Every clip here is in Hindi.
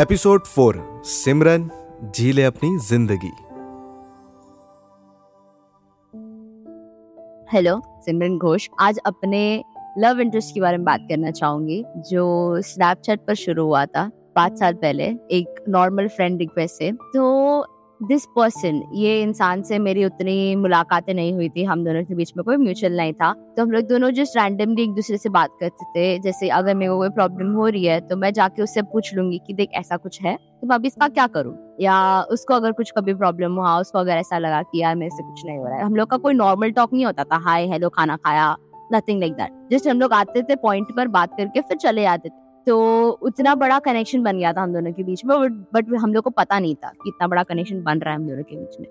एपिसोड फोर सिमरन जी ले अपनी ज़िंदगी हेलो सिमरन घोष आज अपने लव इंटरेस्ट के बारे में बात करना चाहूँगी, जो स्नैपचैट पर शुरू हुआ था, पाँच साल पहले, एक नॉर्मल फ्रेंड रिक्वेस्ट से। तो दिस पर्सन ये इंसान से मेरी उतनी मुलाकातें नहीं हुई थी, हम दोनों के बीच में कोई म्यूचुअल नहीं था। तो हम लोग दोनों जस्ट रैंडमली एक दूसरे से बात करते थे, जैसे अगर मेरे को कोई प्रॉब्लम हो रही है तो मैं जाके उससे पूछ लूँगी कि देख ऐसा कुछ है तो मैं अभी इसका क्या करूँ? या उसको अगर कुछ कभी प्रॉब्लम हुआ, उसको अगर ऐसा लगा कि यार मेरे से कुछ नहीं हो रहा है। हम लोग का कोई नॉर्मल टॉक नहीं होता था हाय हेलो खाना खाया नथिंग लाइक दैट जस्ट हम लोग आते थे पॉइंट पर बात करके फिर चले जाते थे। तो उतना बड़ा कनेक्शन बन गया था हम दोनों के बीच में बट हम लोग को पता नहीं था कि इतना बड़ा कनेक्शन बन रहा है हम दोनों के बीच में।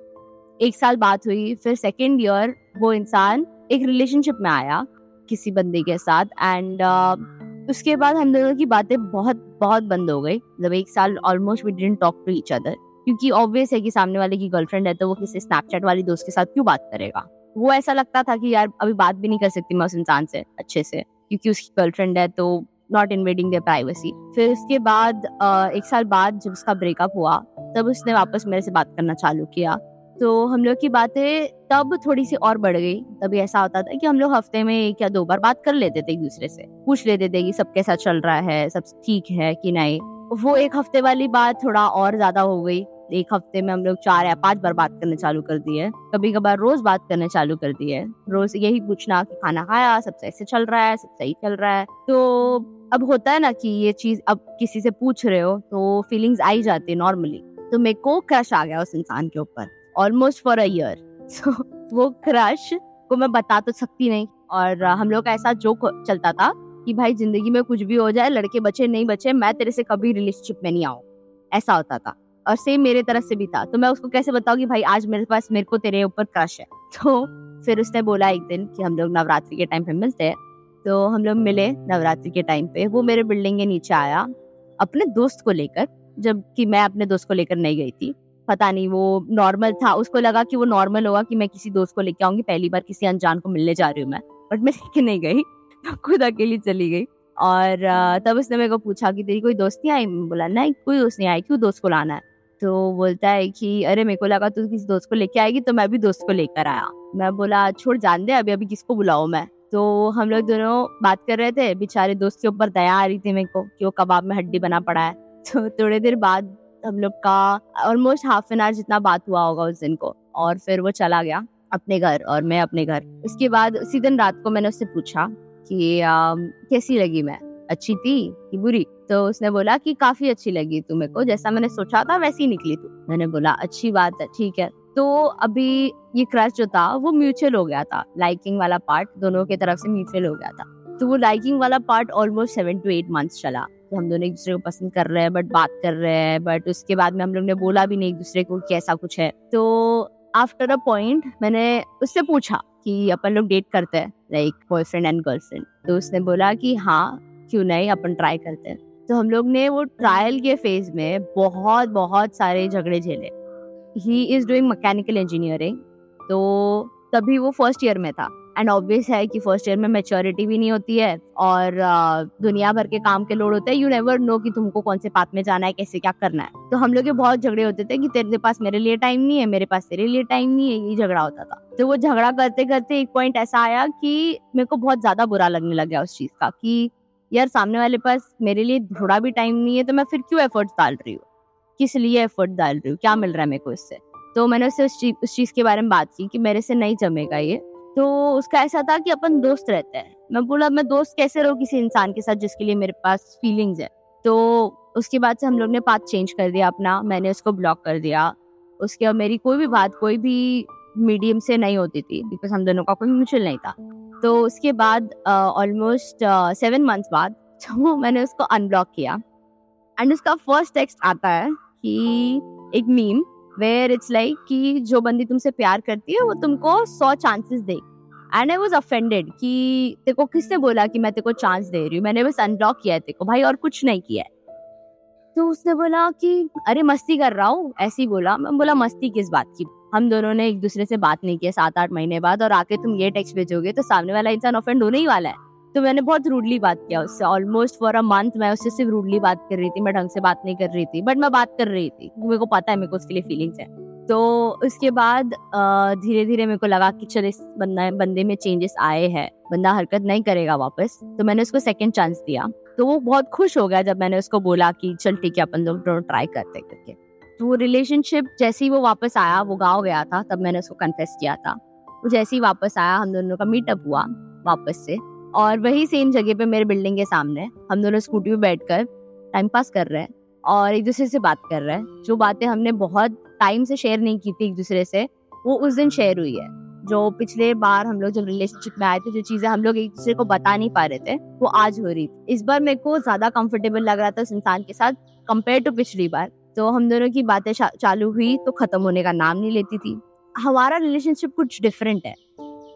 एक साल बात हुई फिर सेकेंड ईयर वो इंसान एक रिलेशनशिप में आया किसी बंदे के साथ एंड uh, उसके बाद हम दोनों की बातें बहुत बहुत बंद हो गई। मतलब एक साल almost we didn't talk to each other क्योंकि ऑब्वियस है कि सामने वाले की गर्लफ्रेंड है तो वो किसी स्नैपचैट वाली दोस्त के साथ क्यों बात करेगा? वो ऐसा लगता था कि यार अभी बात भी नहीं कर सकती मैं उस इंसान से अच्छे से क्योंकि उसकी गर्लफ्रेंड है तो नॉट इन्वेडिंग देयर प्राइवेसी फिर उसके बाद एक साल बाद जब उसका ब्रेकअप हुआ, तब उसने वापस मेरे से बात करना चालू किया। तो हम लोग की बातें तब थोड़ी सी और बढ़ गई। तभी ऐसा होता था कि हम लोग हफ़्ते में एक या दो बार बात कर लेते थे एक दूसरे से। पूछ लेते थे कि सब कैसा चल रहा है, सब ठीक है कि नहीं। वो एक हफ़्ते वाली बात थोड़ा और ज़्यादा हो गई। एक हफ़्ते में हम लोग चार या पाँच बार बात करने चालू कर दिए। कभी कभार रोज बात करने चालू कर दिए। रोज यही पूछना कि खाना खाया, सब सही से चल रहा है, सब सही चल रहा है। तो अब होता है ना कि ये चीज़ अब किसी से पूछ रहे हो तो फीलिंग्स आई जाती है नॉर्मली तो मेरे को क्रश आ गया उस इंसान के ऊपर almost for a year so वो क्रश को मैं बता तो सकती नहीं, और हम लोग का ऐसा जोक चलता था कि भाई ज़िंदगी में कुछ भी हो जाए, लड़के बचे, नहीं बचे, मैं तेरे से कभी रिलेशनशिप में नहीं आऊँ। ऐसा होता था। और सेम मेरे तरफ़ से भी था। तो मैं उसको कैसे बताऊँ कि भाई आज मेरे पास, मेरे को तेरे ऊपर क्रश है। तो फिर उसने बोला एक दिन कि हम लोग नवरात्रि के टाइम पे मिलते हैं। तो हम लोग मिले नवरात्रि के टाइम पे। वो मेरे बिल्डिंग के नीचे आया अपने दोस्त को लेकर जबकि मैं अपने दोस्त को लेकर नहीं गई थी। पता नहीं वो नॉर्मल था। उसको लगा कि वो नॉर्मल होगा कि मैं किसी दोस्त को लेके आऊँगी पहली बार किसी अनजान को मिलने जा रही हूँ मैं। बट मैं लेके नहीं गई तो खुद अकेली चली गई। और तब उसने मेरे को पूछा कि तेरी कोई दोस्त नहीं आई? बोला नहीं कोई दोस्त नहीं आई। क्यों दोस्त को लाना है? तो बोलता है कि अरे मेरे को लगा तू किसी दोस्त को लेके आएगी तो मैं भी दोस्त को लेकर आया। मैं बोला छोड़ जान दे अभी अभी किसको बुलाओ मैं? तो हम लोग दोनों बात कर रहे थे बेचारे दोस्त के ऊपर दया आ रही थी मेरे को कि वो कबाब में हड्डी बना पड़ा है। तो थोड़ी देर बाद हम लोग का ऑलमोस्ट हाफ़ एन आवर जितना बात हुआ होगा उस दिन को और फिर वो चला गया अपने घर और मैं अपने घर। उसके बाद उसी दिन रात को मैंने उससे पूछा कि आ, कैसी लगी मैं? अच्छी थी कि बुरी? तो उसने बोला कि काफ़ी अच्छी लगी तुम्हें को जैसा मैंने सोचा था वैसी निकली तू। मैंने बोला अच्छी बात है ठीक है। तो अभी ये क्रश जो था, वो म्यूचुअल हो गया था। लाइकिंग वाला पार्ट दोनों की तरफ़ से म्यूचुअल हो गया था। तो वो लाइकिंग वाला part almost seven to eight months चला। तो हम दोनों एक दूसरे को पसंद कर रहे हैं बट बात कर रहे हैं बट उसके बाद में हम लोग ने बोला भी नहीं एक दूसरे को कि ऐसा कुछ है। तो आफ्टर अ पॉइंट मैंने उससे पूछा कि अपन लोग डेट करते हैं लाइक बॉयफ्रेंड एंड गर्लफ्रेंड तो उसने बोला कि हाँ क्यों नहीं, अपन ट्राई करते हैं। तो हम लोग ने वो ट्रायल के फ़ेज़ में बहुत बहुत सारे झगड़े झेले। He is doing mechanical engineering तो तभी वो फ़र्स्ट ईयर में था. एंड ऑब्वियस है कि फ़र्स्ट ईयर में मेच्योरिटी भी नहीं होती है और दुनिया भर के काम के लोड होते हैं. यू नेवर नो कि तुमको कौन से पाथ में जाना है, कैसे क्या करना है. तो हम लोग के बहुत झगड़े होते थे कि तेरे पास मेरे लिए टाइम नहीं है, मेरे पास तेरे लिए टाइम नहीं है, ये झगड़ा होता था. तो वो झगड़ा करते करते एक पॉइंट ऐसा आया कि मेरे को बहुत ज़्यादा बुरा लगने लग गया उस चीज़ का कि यार सामने वाले पास मेरे लिए थोड़ा भी टाइम नहीं है तो मैं फिर क्यों एफर्ट डाल रही हूँ? किस लिए एफर्ट डाल रही हूँ? क्या मिल रहा है मेरे को इससे? तो मैंने उससे उस चीज़ उस चीज़ के बारे में बात की कि मेरे से नहीं जमेगा ये। तो उसका ऐसा था कि अपन दोस्त रहते हैं। मैं बोला, मैं दोस्त कैसे रहूँ किसी इंसान के साथ जिसके लिए मेरे पास फीलिंग्स है? तो उसके बाद से हम लोग ने पाथ चेंज कर दिया अपना। मैंने उसको ब्लॉक कर दिया। उसके बाद मेरी कोई भी बात, कोई भी मीडियम से नहीं होती थी बिकॉज़ हम दोनों का कोई म्यूचुअल नहीं था। तो उसके बाद ऑलमोस्ट सेवन मंथ्स बाद मैंने उसको अनब्लॉक किया। एंड उसका फ़र्स्ट टेक्स्ट आता है। कि एक मीम वेयर इट्स लाइक कि जो बंदी तुमसे प्यार करती है वो तुमको सौ चांसेस दे। एंड आई वॉज़ अफेंडेड कि तेरे को किसने बोला कि मैं तेरे को चांस दे रही हूँ? मैंने बस अनब्लॉक किया है तेरे को। भाई और कुछ नहीं किया है। तो उसने बोला कि अरे मस्ती कर रहा हूँ। ऐसे ही बोला। मैं बोला मस्ती किस बात की? हम दोनों ने एक दूसरे से बात नहीं किया सात आठ महीने बाद और आके तुम ये टेक्स्ट भेजोगे तो सामने वाला इंसान ऑफेंड होने ही वाला है। तो मैंने बहुत रूडली बात किया उससे। ऑलमोस्ट फॉर अ मंथ मैं उससे सिर्फ़ रूडली बात कर रही थी, मैं ढंग से बात नहीं कर रही थी बट मैं बात कर रही थी। मेरे को पता है, मेरे को उसके लिए फीलिंग्स है। तो उसके बाद धीरे धीरे मेरे को लगा कि चल इस बंदा, बंदे में चेंजेस आए हैं। बंदा हरकत नहीं करेगा वापस। तो मैंने उसको सेकंड चांस दिया। तो वो बहुत खुश हो गया जब मैंने उसको बोला कि चल ठीक है, अपन लोग ट्राई करते करके। तो वो रिलेशनशिप जैसे ही वो वापस आया, वो गाँव गया था, तब मैंने उसको कन्फेस किया था। वो जैसे ही वापस आया, हम दोनों का मीटअप हुआ वापस से। और वही सेम जगह पे मेरे बिल्डिंग के सामने हम दोनों स्कूटी पे बैठकर टाइम पास कर रहे हैं और एक दूसरे से बात कर रहे हैं। जो बातें हमने बहुत टाइम से शेयर नहीं की थी एक दूसरे से, वो उस दिन शेयर हुई है। जो पिछले बार हम लोग जब रिलेशनशिप में आए थे, जो चीज़ें हम लोग एक दूसरे को बता नहीं पा रहे थे, वो आज हो रही थी। इस बार मेरे को ज़्यादा कंफर्टेबल लग रहा था उस इंसान के साथ कंपेयर टू पिछली बार। तो हम दोनों की बातें चालू हुई तो खत्म होने का नाम नहीं लेती थी। हमारा रिलेशनशिप कुछ डिफरेंट है।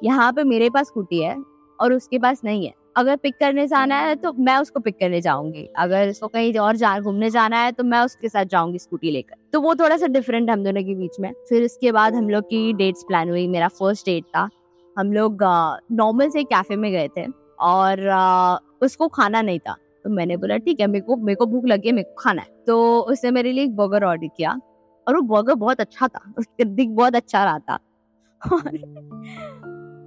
यहाँ पे मेरे पास स्कूटी है और उसके पास नहीं है। अगर पिक करने जाना है तो मैं उसको पिक करने जाऊँगी। अगर उसको कहीं और जा घूमने जाना है तो मैं उसके साथ जाऊँगी स्कूटी लेकर। तो वो थोड़ा सा डिफरेंट है हम दोनों के बीच में। फिर उसके बाद हम लोग की डेट्स प्लान हुई। मेरा फ़र्स्ट डेट था। हम लोग नॉर्मल से कैफ़े में गए थे और आ, उसको खाना नहीं था। तो मैंने बोला ठीक है मेरे को मेरे को भूख लगी है मेरे को खाना है। तो उसने मेरे लिए एक बर्गर ऑर्डर किया और वो बर्गर बहुत अच्छा था। उसका दिख बहुत अच्छा रहा था।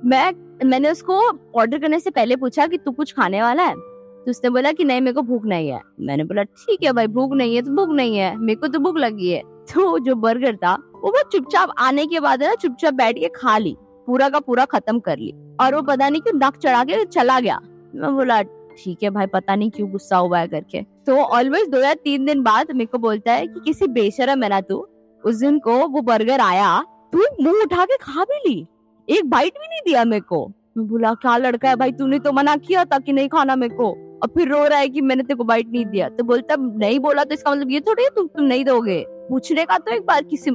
मैं, मैंने उसको ऑर्डर करने से पहले पूछा कि तू कुछ खाने वाला है? तो उसने बोला कि नहीं, मेरे को भूख नहीं है। मैंने बोला, ठीक है भाई, भूख नहीं है तो भूख नहीं है। मेरे को तो भूख लगी है। तो जो बर्गर था, वो बस चुपचाप आने के बाद है ना, चुपचाप बैठ के खा ली। पूरा का पूरा खत्म कर ली। और वो पता नहीं क्यों नक चढ़ा के चला गया। मैं बोला, ठीक है भाई, पता नहीं क्यों गुस्सा हुआ है करके। तो ऑलवेज दो या तीन दिन बाद मेरे को बोलता है कि, किसी बेशरम है ना तू? उस दिन को वो बर्गर आया, तू मुँह उठा के खा भी ली। एक बाइट भी नहीं दिया मेरे को। मैं बोला, क्या लड़का है भाई? तूने तो मना किया था कि नहीं खाना मेरे को। और फिर रो रहा है कि मैंने तेरे को बाइट नहीं दिया। तो बोलता नहीं बोला तो इसका मतलब ये थोड़ी है तुम तुम नहीं दोगे? पूछने का तो एक बार किसी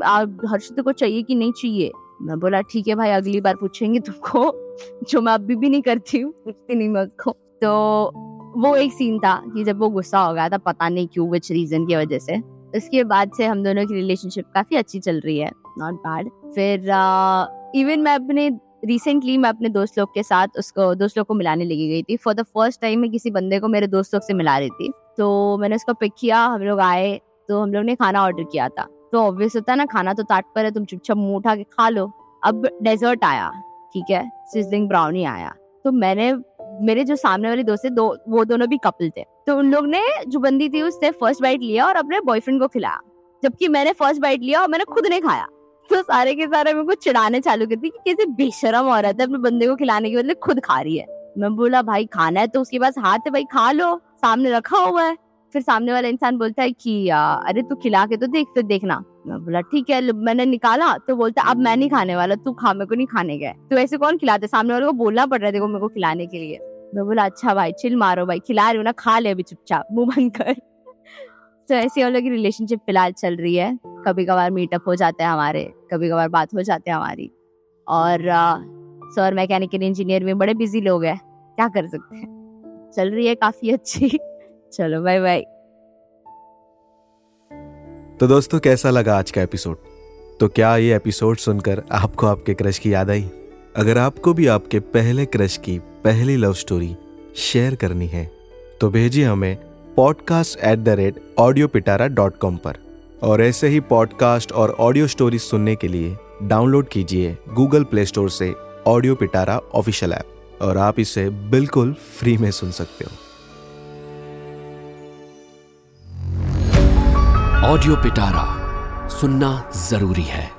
हर्षित को चाहिए कि नहीं चाहिए। मैं बोला, ठीक है भाई, अगली बार पूछेंगे तुमको, जो मैं अभी भी नहीं करती हूँ, पूछती नहीं मैं उसको। तो वो एक सीन था कि जब वो गुस्सा हो गया था, पता नहीं क्यों विच रीजन की वजह से। उसके बाद से हम दोनों की रिलेशनशिप काफ़ी अच्छी चल रही है नॉट बैड फिर इवन मैं अपने रिसेंटली मैं अपने दोस्त लोग के साथ उसको, दोस्त लोग को मिलाने लगी गई थी। फॉर द फ़र्स्ट टाइम मैं किसी बंदे को मेरे दोस्त लोग से मिला रही थी। तो मैंने उसको पिक किया, हम लोग आए तो हम लोग ने खाना ऑर्डर किया था। तो ऑब्वियस होता है ना, खाना तो ताट पर है, तुम चुपचाप मुँह उठा के खा लो। अब डेजर्ट आया, ठीक है? सिजलिंग ब्राउनी आया। तो मैंने, मेरे जो सामने वाले दोस्त थे, दो, वो दोनों भी कपल थे। तो उन लोग ने जो बंदी थी उससे फ़र्स्ट बाइट लिया और अपने बॉयफ्रेंड को खिलाया। जबकि मैंने फ़र्स्ट बाइट लिया और मैंने खुद नहीं खाया। तो सारे के सारे मेरे को चिढ़ाने चालू कर दी कि कैसे बेशरम औरत है, अपने बंदे को खिलाने के बदले खुद खा रही है। मैं बोला, भाई, खाना है तो उसके पास हाथ है, भाई, खा लो। सामने रखा हुआ है। फिर सामने वाला इंसान बोलता है कि अरे, तू खिला के तो देख, फिर देखना। मैं बोला, ठीक है मैंने निकाला। तो बोलता, अब मैं नहीं खाने वाला, तू खा, मेरे को नहीं खाने गए तो ऐसे कौन खिलाते सामने वाले को बोलना पड़ रहा है, देखो मेरे को खिलाने के लिए। मैं बोला अच्छा भाई, चिल मारो भाई, खिला रही हूँ ना, खा ले अभी चुपचाप, मुँह बंद कर। तो ऐसी हम की रिलेशनशिप फ़िलहाल चल रही है। कभी कभार मीटअप हो जाते हैं हमारे कभी कभार बात हो जाते हैं हमारी। और सर मैकेनिकल इंजीनियर में बड़े बिज़ी लोग हैं, क्या कर सकते हैं? चल रही है काफ़ी अच्छी। चलो बाय बाय तो दोस्तों, कैसा लगा आज का एपिसोड तो क्या ये एपिसोड सुनकर आपको आपके क्रश की याद आई? अगर आपको भी आपके पहले क्रश की पहली लव स्टोरी शेयर करनी है तो भेजिए हमें podcast at the rate Audio Pitara dot com पर। और ऐसे ही पॉडकास्ट और ऑडियो स्टोरी सुनने के लिए डाउनलोड कीजिए गूगल प्ले स्टोर से ऑडियो पिटारा ऑफिशियल ऐप और आप इसे बिल्कुल फ्री में सुन सकते हो। ऑडियो पिटारा सुनना ज़रूरी है।